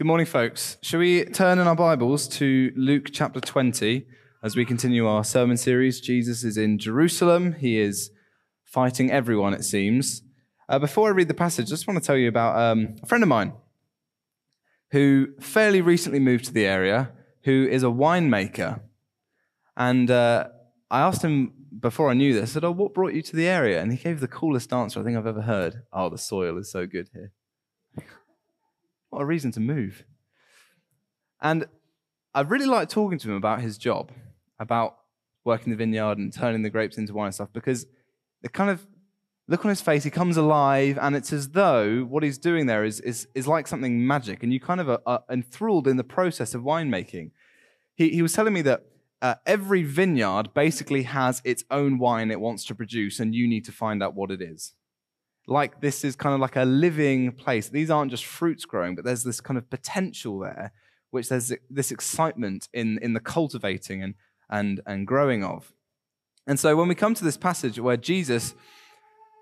Good morning, folks. Shall we turn in our Bibles to Luke chapter 20 as we continue our sermon series? Jesus is in Jerusalem. He is fighting everyone, it seems. Uh, before I read the passage, I just want to tell you about um, a friend of mine who fairly recently moved to the area, who is a winemaker. And uh, I asked him before I knew this, I said, Oh, what brought you to the area? And he gave the coolest answer I think I've ever heard. Oh, the soil is so good here. What a reason to move. And I really like talking to him about his job, about working the vineyard and turning the grapes into wine and stuff, because the kind of look on his face, he comes alive, and it's as though what he's doing there is, is, is like something magic, and you kind of are, are enthralled in the process of winemaking. He, he was telling me that uh, every vineyard basically has its own wine it wants to produce, and you need to find out what it is like this is kind of like a living place. These aren't just fruits growing, but there's this kind of potential there, which there's this excitement in, in the cultivating and, and, and growing of. And so when we come to this passage where Jesus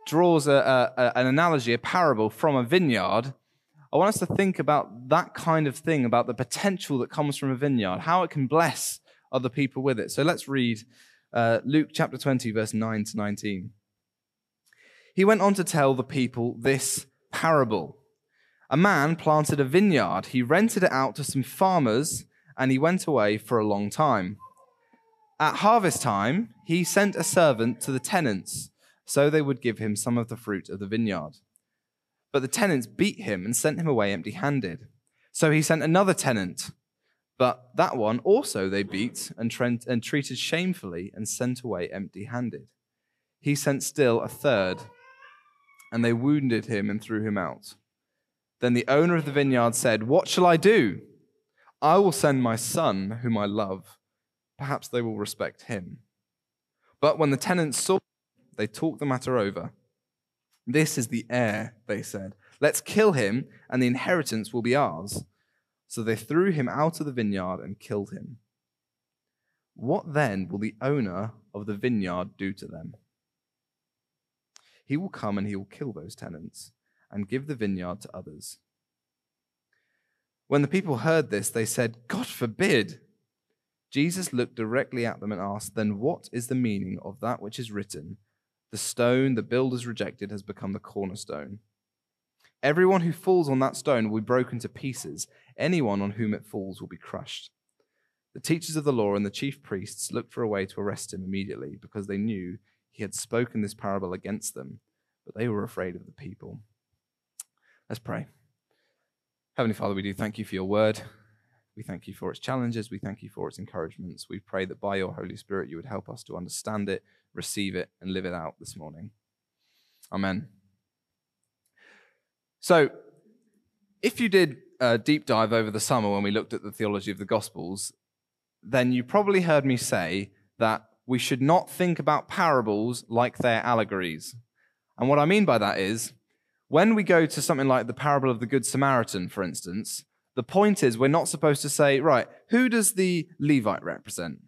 draws a, a, an analogy, a parable from a vineyard, I want us to think about that kind of thing, about the potential that comes from a vineyard, how it can bless other people with it. So let's read uh, Luke chapter 20, verse 9 to 19 he went on to tell the people this parable. A man planted a vineyard. He rented it out to some farmers and he went away for a long time. At harvest time, he sent a servant to the tenants so they would give him some of the fruit of the vineyard. But the tenants beat him and sent him away empty handed. So he sent another tenant. But that one also they beat and, and treated shamefully and sent away empty handed. He sent still a third and they wounded him and threw him out. Then the owner of the vineyard said, What shall I do? I will send my son, whom I love. Perhaps they will respect him. But when the tenants saw, they talked the matter over. This is the heir, they said. Let's kill him, and the inheritance will be ours. So they threw him out of the vineyard and killed him. What then will the owner of the vineyard do to them? He will come and he will kill those tenants and give the vineyard to others. When the people heard this, they said, God forbid. Jesus looked directly at them and asked, Then what is the meaning of that which is written? The stone the builders rejected has become the cornerstone. Everyone who falls on that stone will be broken to pieces. Anyone on whom it falls will be crushed. The teachers of the law and the chief priests looked for a way to arrest him immediately because they knew he had spoken this parable against them, but they were afraid of the people. Let's pray. Heavenly Father, we do thank you for your word. We thank you for its challenges. We thank you for its encouragements. We pray that by your Holy Spirit, you would help us to understand it, receive it, and live it out this morning. Amen. So, if you did a deep dive over the summer when we looked at the theology of the Gospels, then you probably heard me say that we should not think about parables like they're allegories. And what I mean by that is, when we go to something like the parable of the Good Samaritan, for instance, the point is we're not supposed to say, right, who does the Levite represent?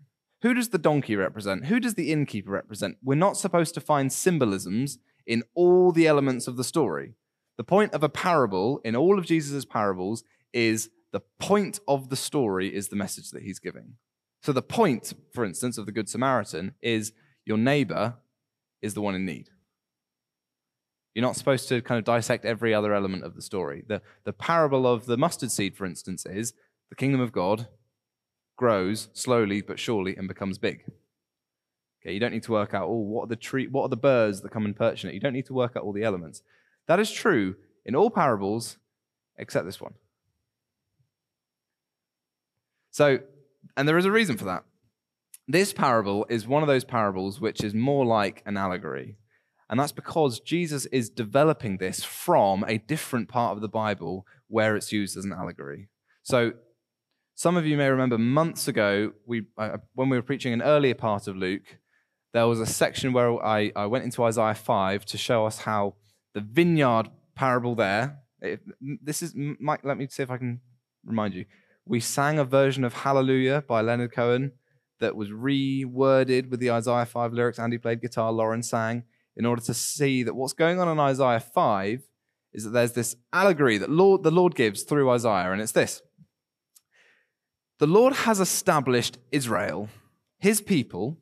Who does the donkey represent? Who does the innkeeper represent? We're not supposed to find symbolisms in all the elements of the story. The point of a parable in all of Jesus' parables is the point of the story is the message that he's giving. So the point, for instance, of the Good Samaritan is your neighbor is the one in need. You're not supposed to kind of dissect every other element of the story. The, the parable of the mustard seed, for instance, is the kingdom of God grows slowly but surely and becomes big. Okay, you don't need to work out, oh, what are the tree, what are the birds that come and perch in it? You don't need to work out all the elements. That is true in all parables except this one. So and there is a reason for that. This parable is one of those parables which is more like an allegory. And that's because Jesus is developing this from a different part of the Bible where it's used as an allegory. So, some of you may remember months ago, we, uh, when we were preaching an earlier part of Luke, there was a section where I, I went into Isaiah 5 to show us how the vineyard parable there, it, this is, Mike, let me see if I can remind you. We sang a version of Hallelujah by Leonard Cohen that was reworded with the Isaiah 5 lyrics. Andy played guitar, Lauren sang, in order to see that what's going on in Isaiah 5 is that there's this allegory that Lord, the Lord gives through Isaiah, and it's this The Lord has established Israel, his people,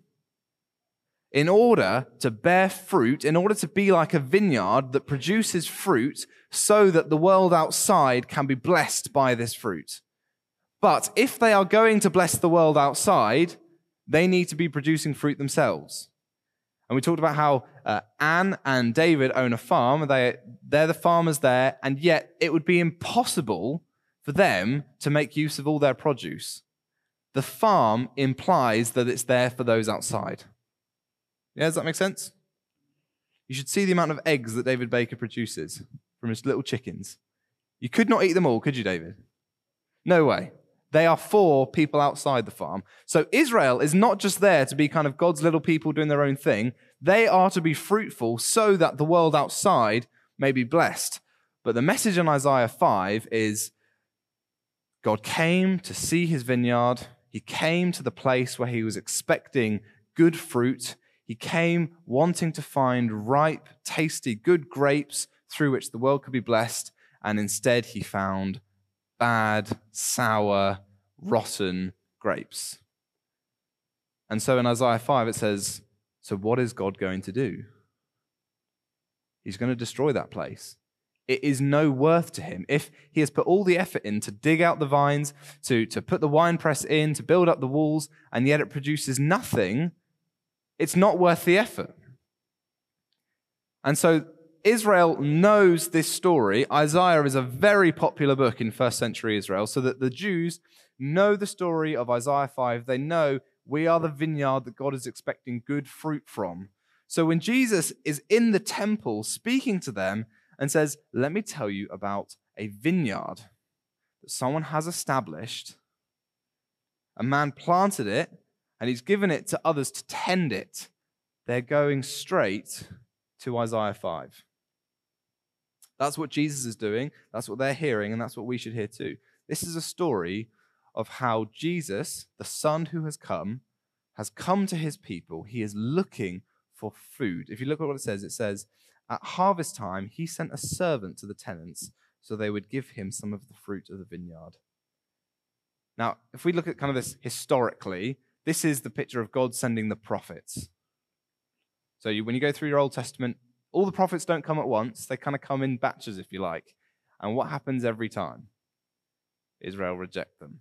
in order to bear fruit, in order to be like a vineyard that produces fruit so that the world outside can be blessed by this fruit. But if they are going to bless the world outside, they need to be producing fruit themselves. And we talked about how uh, Anne and David own a farm. They, they're the farmers there, and yet it would be impossible for them to make use of all their produce. The farm implies that it's there for those outside. Yeah, does that make sense? You should see the amount of eggs that David Baker produces from his little chickens. You could not eat them all, could you, David? No way. They are for people outside the farm. So Israel is not just there to be kind of God's little people doing their own thing. They are to be fruitful so that the world outside may be blessed. But the message in Isaiah 5 is God came to see his vineyard. He came to the place where he was expecting good fruit. He came wanting to find ripe, tasty, good grapes through which the world could be blessed. And instead, he found bad, sour, rotten grapes. And so in Isaiah 5, it says, So what is God going to do? He's going to destroy that place. It is no worth to him. If he has put all the effort in to dig out the vines, to, to put the winepress in, to build up the walls, and yet it produces nothing, it's not worth the effort. And so Israel knows this story. Isaiah is a very popular book in first century Israel, so that the Jews know the story of Isaiah 5. They know we are the vineyard that God is expecting good fruit from. So when Jesus is in the temple speaking to them and says, Let me tell you about a vineyard that someone has established, a man planted it, and he's given it to others to tend it, they're going straight to Isaiah 5. That's what Jesus is doing. That's what they're hearing, and that's what we should hear too. This is a story of how Jesus, the Son who has come, has come to his people. He is looking for food. If you look at what it says, it says, At harvest time, he sent a servant to the tenants so they would give him some of the fruit of the vineyard. Now, if we look at kind of this historically, this is the picture of God sending the prophets. So you, when you go through your Old Testament, all the prophets don't come at once, they kind of come in batches, if you like. And what happens every time? Israel reject them.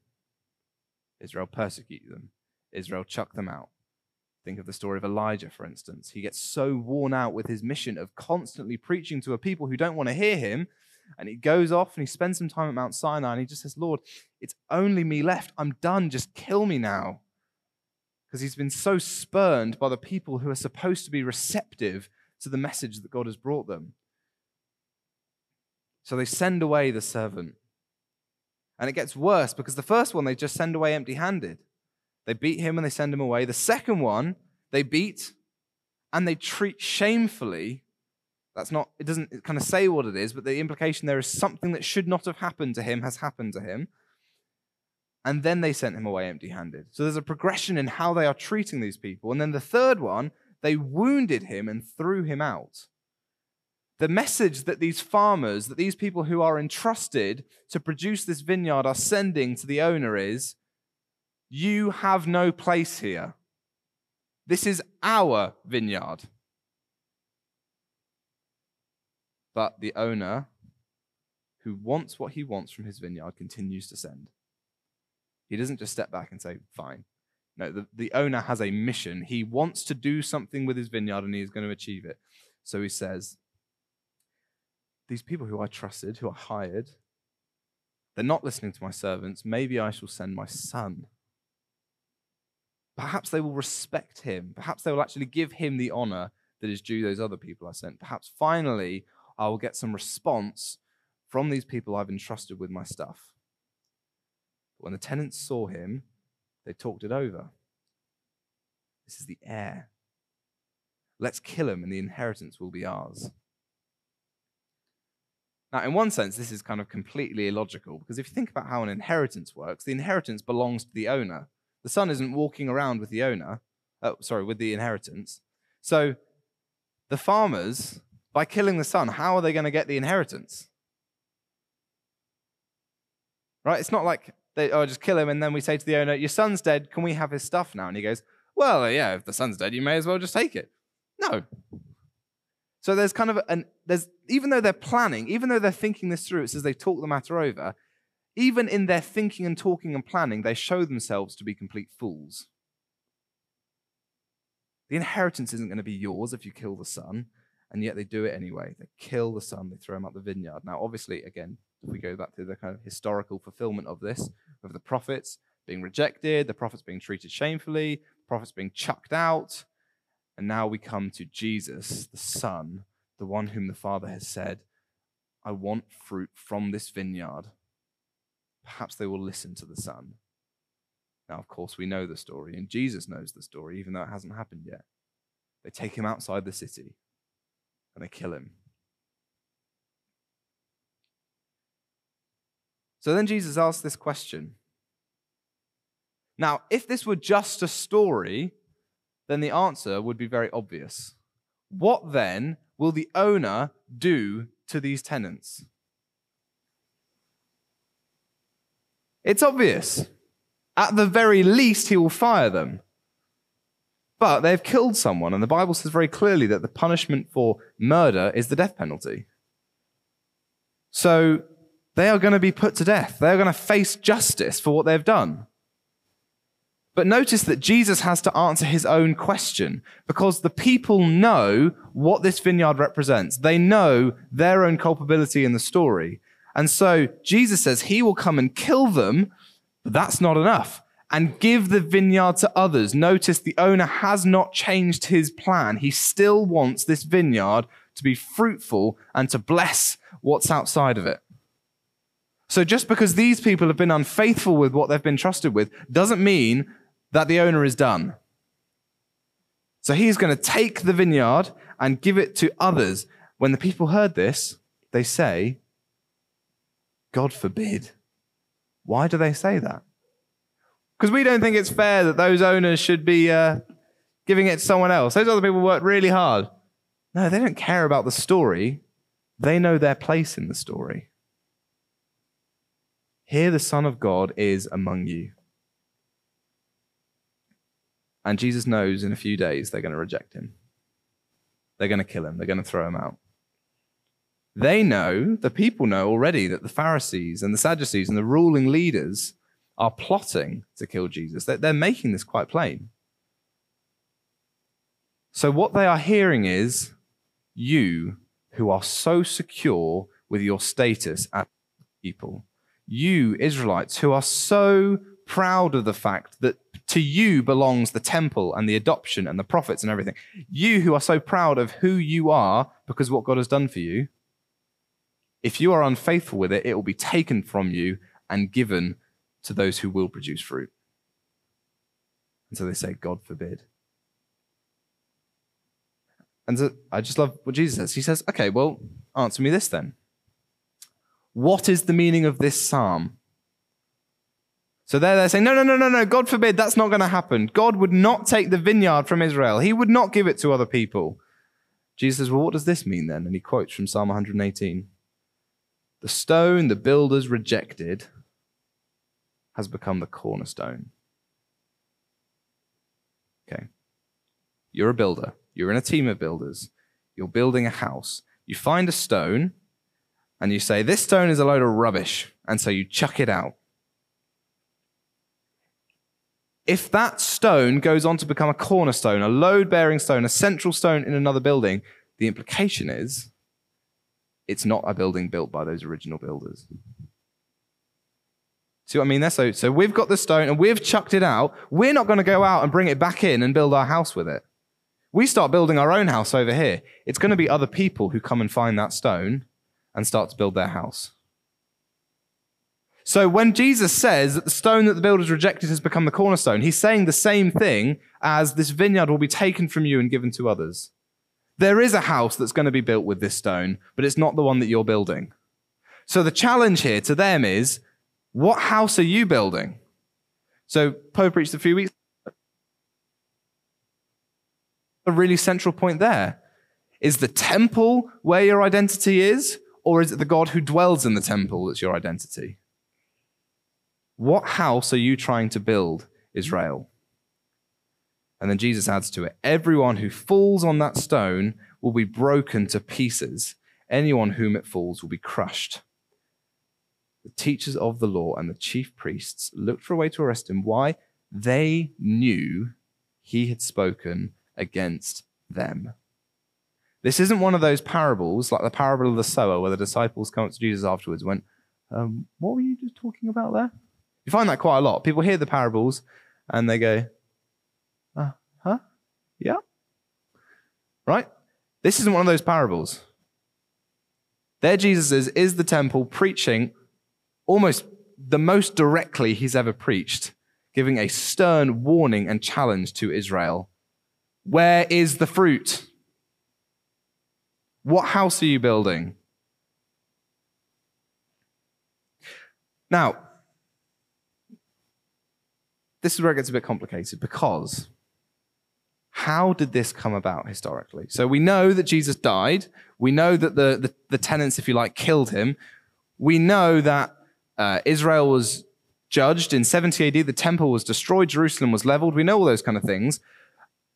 Israel persecute them. Israel chuck them out. Think of the story of Elijah, for instance. He gets so worn out with his mission of constantly preaching to a people who don't want to hear him. And he goes off and he spends some time at Mount Sinai and he just says, Lord, it's only me left. I'm done. Just kill me now. Because he's been so spurned by the people who are supposed to be receptive to the message that God has brought them. So they send away the servant. And it gets worse because the first one they just send away empty handed. They beat him and they send him away. The second one they beat and they treat shamefully. That's not, it doesn't kind of say what it is, but the implication there is something that should not have happened to him has happened to him. And then they sent him away empty handed. So there's a progression in how they are treating these people. And then the third one, they wounded him and threw him out. The message that these farmers, that these people who are entrusted to produce this vineyard are sending to the owner is you have no place here. This is our vineyard. But the owner, who wants what he wants from his vineyard, continues to send. He doesn't just step back and say, fine, no, the, the owner has a mission. He wants to do something with his vineyard and he is going to achieve it. So he says, These people who I trusted, who I hired, they're not listening to my servants. Maybe I shall send my son. Perhaps they will respect him. Perhaps they will actually give him the honor that is due those other people I sent. Perhaps finally I will get some response from these people I've entrusted with my stuff. But when the tenants saw him, they talked it over. This is the heir. Let's kill him and the inheritance will be ours. Now, in one sense, this is kind of completely illogical because if you think about how an inheritance works, the inheritance belongs to the owner. The son isn't walking around with the owner, oh, sorry, with the inheritance. So the farmers, by killing the son, how are they going to get the inheritance? Right? It's not like they oh, just kill him and then we say to the owner, Your son's dead, can we have his stuff now? And he goes, Well, yeah, if the son's dead, you may as well just take it. No. So there's kind of an there's even though they're planning, even though they're thinking this through, it says they talk the matter over, even in their thinking and talking and planning, they show themselves to be complete fools. The inheritance isn't going to be yours if you kill the son, and yet they do it anyway. They kill the son, they throw him out the vineyard. Now, obviously, again, if we go back to the kind of historical fulfillment of this, of the prophets being rejected, the prophets being treated shamefully, prophets being chucked out, and now we come to Jesus, the Son, the one whom the Father has said, I want fruit from this vineyard. Perhaps they will listen to the Son. Now, of course, we know the story, and Jesus knows the story, even though it hasn't happened yet. They take him outside the city and they kill him. So then Jesus asks this question. Now, if this were just a story, then the answer would be very obvious. What then will the owner do to these tenants? It's obvious. At the very least, he will fire them. But they've killed someone, and the Bible says very clearly that the punishment for murder is the death penalty. So they are going to be put to death. They are going to face justice for what they've done. But notice that Jesus has to answer his own question because the people know what this vineyard represents. They know their own culpability in the story. And so Jesus says he will come and kill them, but that's not enough, and give the vineyard to others. Notice the owner has not changed his plan. He still wants this vineyard to be fruitful and to bless what's outside of it. So just because these people have been unfaithful with what they've been trusted with doesn't mean that the owner is done. So he's going to take the vineyard and give it to others. When the people heard this, they say, God forbid. Why do they say that? Because we don't think it's fair that those owners should be uh, giving it to someone else. Those other people worked really hard. No, they don't care about the story. They know their place in the story. Here, the Son of God is among you. And Jesus knows in a few days they're going to reject him. They're going to kill him. They're going to throw him out. They know, the people know already, that the Pharisees and the Sadducees and the ruling leaders are plotting to kill Jesus. They're making this quite plain. So, what they are hearing is you who are so secure with your status as people, you Israelites who are so proud of the fact that to you belongs the temple and the adoption and the prophets and everything. You who are so proud of who you are because what God has done for you, if you are unfaithful with it, it will be taken from you and given to those who will produce fruit. And so they say, God forbid. And so I just love what Jesus says. He says, okay, well, answer me this then. What is the meaning of this psalm? So there they're saying, no, no, no, no, no, God forbid, that's not going to happen. God would not take the vineyard from Israel. He would not give it to other people. Jesus says, well, what does this mean then? And he quotes from Psalm 118. The stone the builders rejected has become the cornerstone. Okay. You're a builder. You're in a team of builders. You're building a house. You find a stone and you say, this stone is a load of rubbish. And so you chuck it out. if that stone goes on to become a cornerstone, a load bearing stone, a central stone in another building, the implication is it's not a building built by those original builders. See what I mean there? So, so we've got the stone and we've chucked it out. We're not going to go out and bring it back in and build our house with it. We start building our own house over here. It's going to be other people who come and find that stone and start to build their house. So when Jesus says that the stone that the builders rejected has become the cornerstone, he's saying the same thing as this vineyard will be taken from you and given to others. There is a house that's going to be built with this stone, but it's not the one that you're building. So the challenge here to them is, what house are you building? So Poe preached a few weeks. A really central point there. Is the temple where your identity is? Or is it the God who dwells in the temple that's your identity? What house are you trying to build, Israel? And then Jesus adds to it Everyone who falls on that stone will be broken to pieces. Anyone whom it falls will be crushed. The teachers of the law and the chief priests looked for a way to arrest him. Why? They knew he had spoken against them. This isn't one of those parables like the parable of the sower, where the disciples come up to Jesus afterwards and went, um, What were you just talking about there? You find that quite a lot. People hear the parables and they go, uh, Huh? Yeah? Right? This isn't one of those parables. There, Jesus is, is the temple preaching almost the most directly he's ever preached, giving a stern warning and challenge to Israel. Where is the fruit? What house are you building? Now, this is where it gets a bit complicated because how did this come about historically? So we know that Jesus died. We know that the, the, the tenants, if you like, killed him. We know that uh, Israel was judged in 70 AD. The temple was destroyed. Jerusalem was leveled. We know all those kind of things.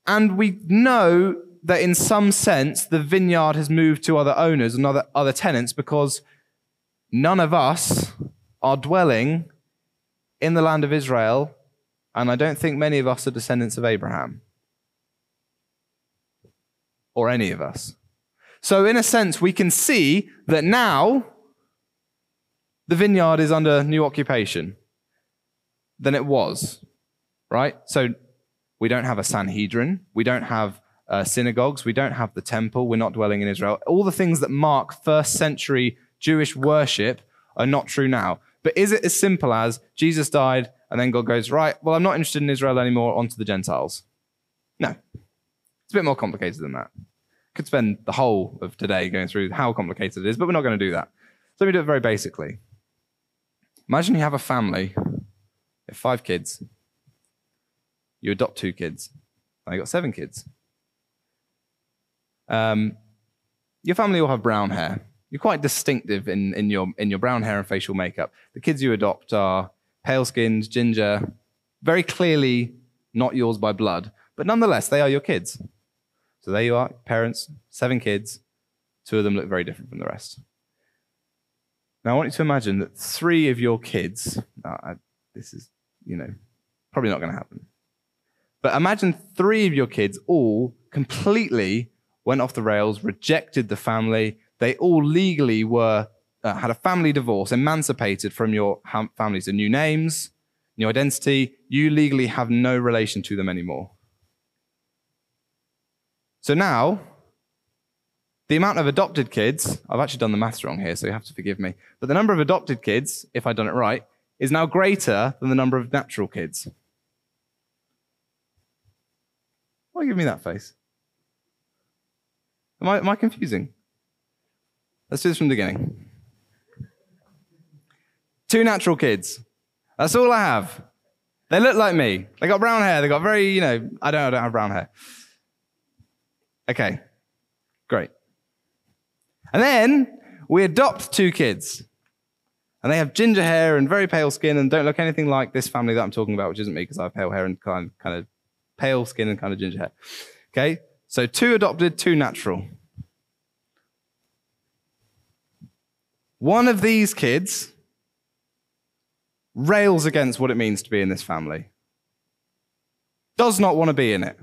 And we know that in some sense the vineyard has moved to other owners and other, other tenants because none of us are dwelling in the land of Israel, and I don't think many of us are descendants of Abraham. Or any of us. So, in a sense, we can see that now the vineyard is under new occupation than it was, right? So, we don't have a Sanhedrin. We don't have uh, synagogues. We don't have the temple. We're not dwelling in Israel. All the things that mark first century Jewish worship are not true now. But is it as simple as Jesus died and then God goes, right, well, I'm not interested in Israel anymore, onto the Gentiles? No. It's a bit more complicated than that. Could spend the whole of today going through how complicated it is, but we're not going to do that. So let me do it very basically. Imagine you have a family, you have five kids, you adopt two kids, now you've got seven kids. Um, your family all have brown hair. You're quite distinctive in, in, your, in your brown hair and facial makeup. The kids you adopt are pale skinned, ginger, very clearly not yours by blood, but nonetheless, they are your kids. So there you are, parents, seven kids. Two of them look very different from the rest. Now, I want you to imagine that three of your kids, I, this is, you know, probably not going to happen. But imagine three of your kids all completely went off the rails, rejected the family. They all legally were uh, had a family divorce, emancipated from your families, and new names, new identity. You legally have no relation to them anymore. So now, the amount of adopted kids, I've actually done the maths wrong here, so you have to forgive me, but the number of adopted kids, if I've done it right, is now greater than the number of natural kids. Why give me that face? Am I, am I confusing? Let's do this from the beginning. Two natural kids. That's all I have. They look like me. They got brown hair. They got very, you know, I don't, I don't have brown hair. Okay, great. And then we adopt two kids. And they have ginger hair and very pale skin and don't look anything like this family that I'm talking about, which isn't me because I have pale hair and kind, of, kind of pale skin and kind of ginger hair. Okay, so two adopted, two natural. One of these kids rails against what it means to be in this family, does not want to be in it,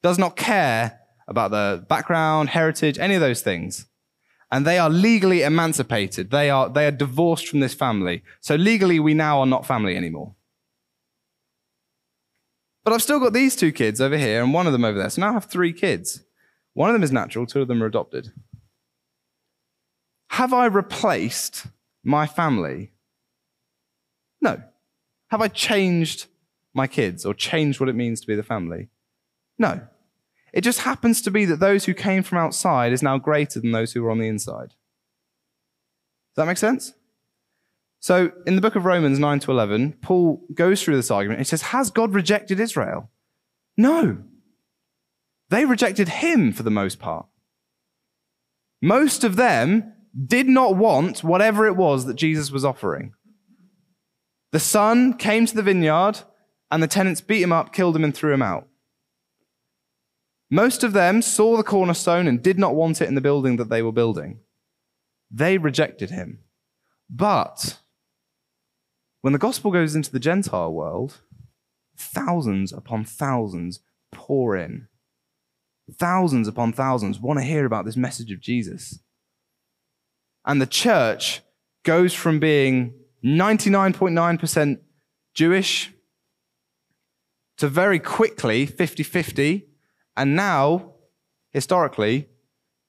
does not care about the background, heritage, any of those things. And they are legally emancipated. They are, they are divorced from this family. So legally, we now are not family anymore. But I've still got these two kids over here and one of them over there. So now I have three kids. One of them is natural, two of them are adopted. Have I replaced my family? No. Have I changed my kids or changed what it means to be the family? No. It just happens to be that those who came from outside is now greater than those who were on the inside. Does that make sense? So in the book of Romans 9 to 11, Paul goes through this argument. He says, Has God rejected Israel? No. They rejected him for the most part. most of them did not want whatever it was that Jesus was offering. The son came to the vineyard, and the tenants beat him up, killed him, and threw him out. Most of them saw the cornerstone and did not want it in the building that they were building. They rejected him. But when the gospel goes into the Gentile world, thousands upon thousands pour in. Thousands upon thousands want to hear about this message of Jesus. And the church goes from being 99.9% Jewish to very quickly 50 50, and now, historically,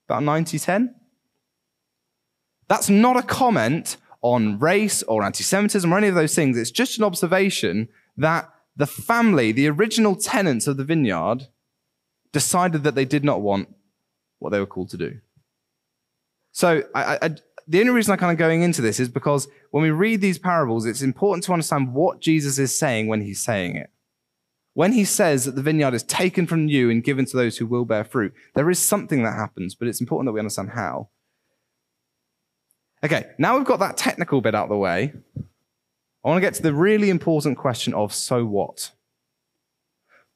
about 90 10. That's not a comment on race or anti Semitism or any of those things. It's just an observation that the family, the original tenants of the vineyard, decided that they did not want what they were called to do. So I, I, the only reason I'm kind of going into this is because when we read these parables, it's important to understand what Jesus is saying when he's saying it. When he says that the vineyard is taken from you and given to those who will bear fruit, there is something that happens, but it's important that we understand how. Okay, now we've got that technical bit out of the way. I want to get to the really important question of so what?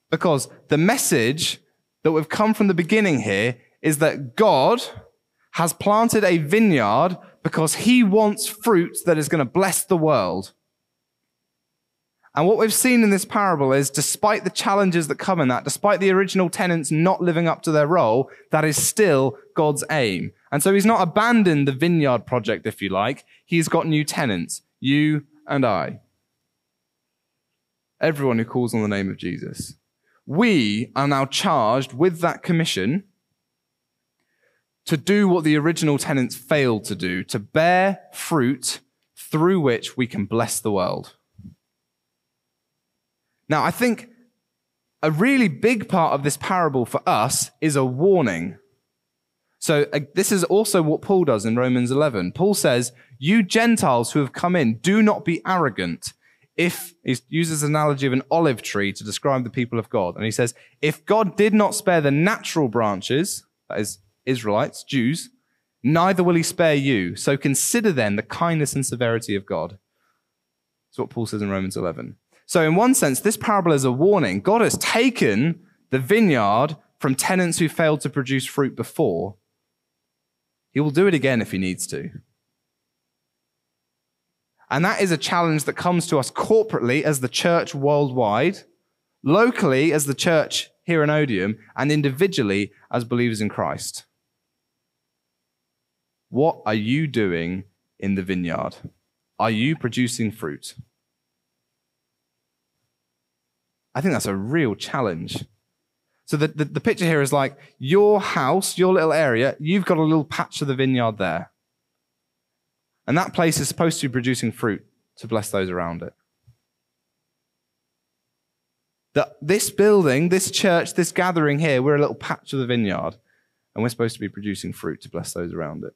Because the message that we've come from the beginning here is that God has planted a vineyard because he wants fruit that is going to bless the world. And what we've seen in this parable is despite the challenges that come in that, despite the original tenants not living up to their role, that is still God's aim. And so he's not abandoned the vineyard project, if you like. He's got new tenants, you and I. Everyone who calls on the name of Jesus. We are now charged with that commission to do what the original tenants failed to do, to bear fruit through which we can bless the world. Now, I think a really big part of this parable for us is a warning. So, uh, this is also what Paul does in Romans 11. Paul says, You Gentiles who have come in, do not be arrogant. If he uses an analogy of an olive tree to describe the people of God, and he says, If God did not spare the natural branches, that is, Israelites, Jews, neither will he spare you. So consider then the kindness and severity of God. That's what Paul says in Romans 11. So, in one sense, this parable is a warning. God has taken the vineyard from tenants who failed to produce fruit before. He will do it again if he needs to. And that is a challenge that comes to us corporately as the church worldwide, locally as the church here in Odiham, and individually as believers in Christ. What are you doing in the vineyard? Are you producing fruit? I think that's a real challenge. So the, the, the, picture here is like your house, your little area, you've got a little patch of the vineyard there. And that place is supposed to be producing fruit to bless those around it. That this building, this church, this gathering here, we're a little patch of the vineyard, and we're supposed to be producing fruit to bless those around it.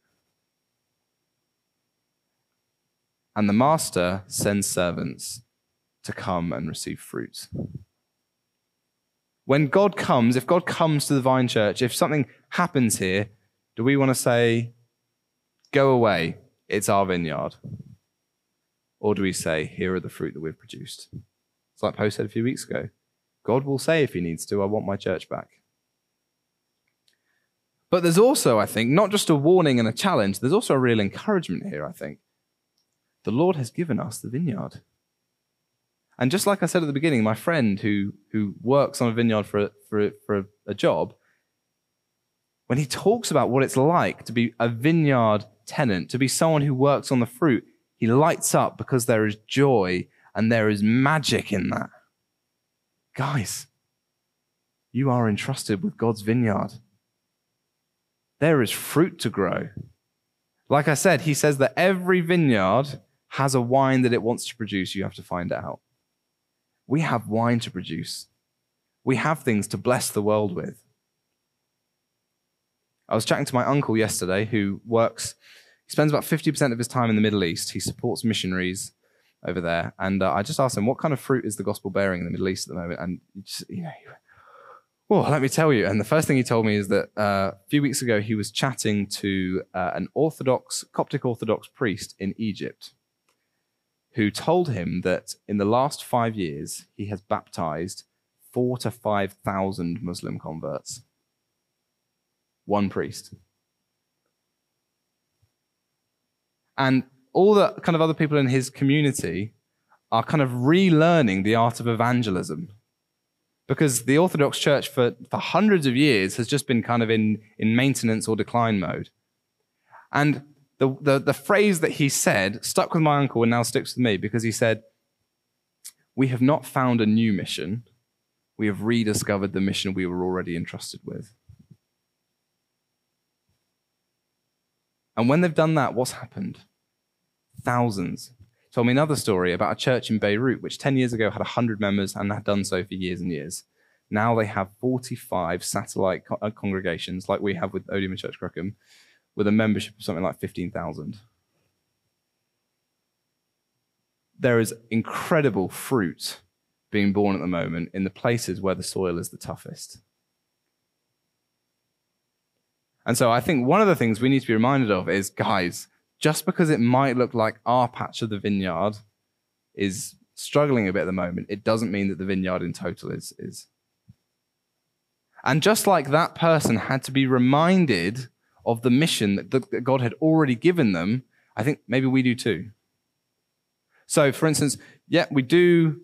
And the master sends servants to come and receive fruit when God comes, if God comes to the Vine Church, if something happens here, do we want to say, go away, it's our vineyard? Or do we say, here are the fruit that we've produced? It's like Poe said a few weeks ago. God will say if he needs to, I want my church back. But there's also, I think, not just a warning and a challenge, there's also a real encouragement here, I think. The Lord has given us the vineyard. And just like I said at the beginning, my friend who, who works on a vineyard for, for, for a, a job, when he talks about what it's like to be a vineyard tenant, to be someone who works on the fruit, he lights up because there is joy and there is magic in that. Guys, you are entrusted with God's vineyard. There is fruit to grow. Like I said, he says that every vineyard has a wine that it wants to produce. You have to find out we have wine to produce. We have things to bless the world with. I was chatting to my uncle yesterday who works, he spends about 50% of his time in the Middle East. He supports missionaries over there. And uh, I just asked him, what kind of fruit is the gospel bearing in the Middle East at the moment? And just, you know, Well, let me tell you. And the first thing he told me is that uh, a few weeks ago he was chatting to uh, an Orthodox, Coptic Orthodox priest in Egypt who told him that in the last five years he has baptized four to 5,000 Muslim converts. One priest. And all the kind of other people in his community are kind of relearning the art of evangelism because the Orthodox Church for, for hundreds of years has just been kind of in, in maintenance or decline mode. And the, the, the phrase that he said stuck with my uncle and now sticks with me because he said, We have not found a new mission, we have rediscovered the mission we were already entrusted with. And when they've done that, what's happened? Thousands told me another story about a church in Beirut, which 10 years ago had 100 members and had done so for years and years. Now they have 45 satellite co- uh, congregations, like we have with Odiham and Church Crookham, with a membership of something like 15,000. There is incredible fruit being born at the moment in the places where the soil is the toughest. And so I think one of the things we need to be reminded of is guys, just because it might look like our patch of the vineyard is struggling a bit at the moment, it doesn't mean that the vineyard in total is. is. And just like that person had to be reminded of the mission that God had already given them, I think maybe we do too. So, for instance, yeah, we do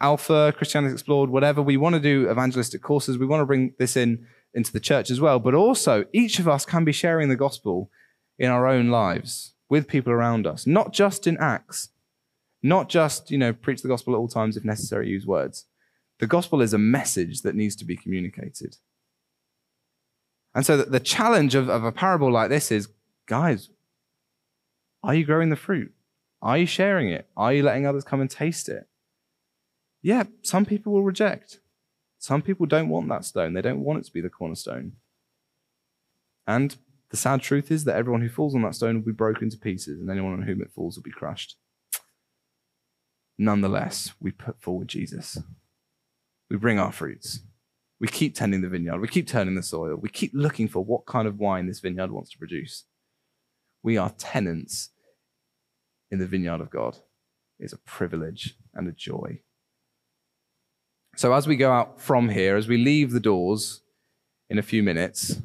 Alpha, Christianity Explored, whatever. We want to do evangelistic courses. We want to bring this in into the church as well. But also, each of us can be sharing the gospel in our own lives with people around us, not just in Acts, not just, you know, preach the gospel at all times if necessary, use words. The gospel is a message that needs to be communicated. And so the challenge of, of a parable like this is guys, are you growing the fruit? Are you sharing it? Are you letting others come and taste it? Yeah, some people will reject. Some people don't want that stone. They don't want it to be the cornerstone. And the sad truth is that everyone who falls on that stone will be broken to pieces, and anyone on whom it falls will be crushed. Nonetheless, we put forward Jesus. We bring our fruits. We keep tending the vineyard. We keep turning the soil. We keep looking for what kind of wine this vineyard wants to produce. We are tenants in the vineyard of God. It's a privilege and a joy. So, as we go out from here, as we leave the doors in a few minutes,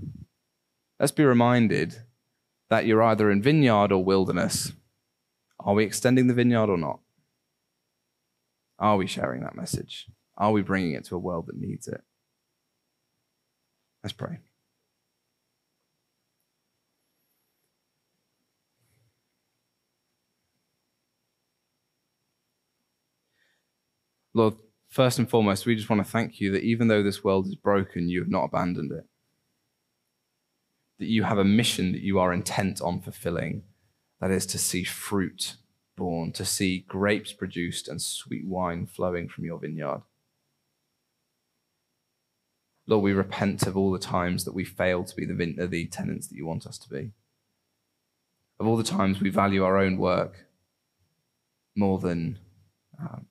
let's be reminded that you're either in vineyard or wilderness. Are we extending the vineyard or not? Are we sharing that message? Are we bringing it to a world that needs it? Let's pray. Lord, first and foremost, we just want to thank you that even though this world is broken, you have not abandoned it that you have a mission that you are intent on fulfilling. That is to see fruit born, to see grapes produced and sweet wine flowing from your vineyard. Lord, we repent of all the times that we fail to be the, the tenants that you want us to be. Of all the times we value our own work more than um,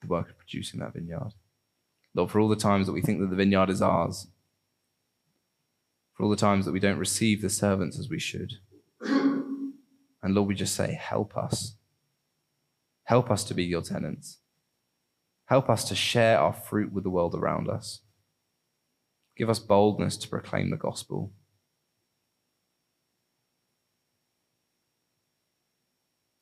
the work of producing that vineyard. Lord, for all the times that we think that the vineyard is ours for all the times that we don't receive the servants as we should. And Lord, we just say, help us. Help us to be your tenants. Help us to share our fruit with the world around us. Give us boldness to proclaim the gospel.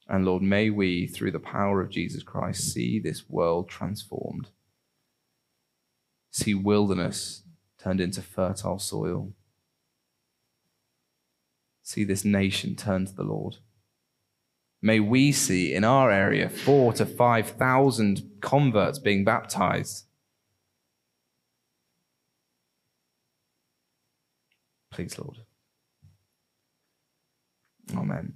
And Lord, may we, through the power of Jesus Christ, see this world transformed. See wilderness turned into fertile soil see this nation turn to the Lord. May we see in our area four to 5,000 converts being baptized. Please, Lord. Amen.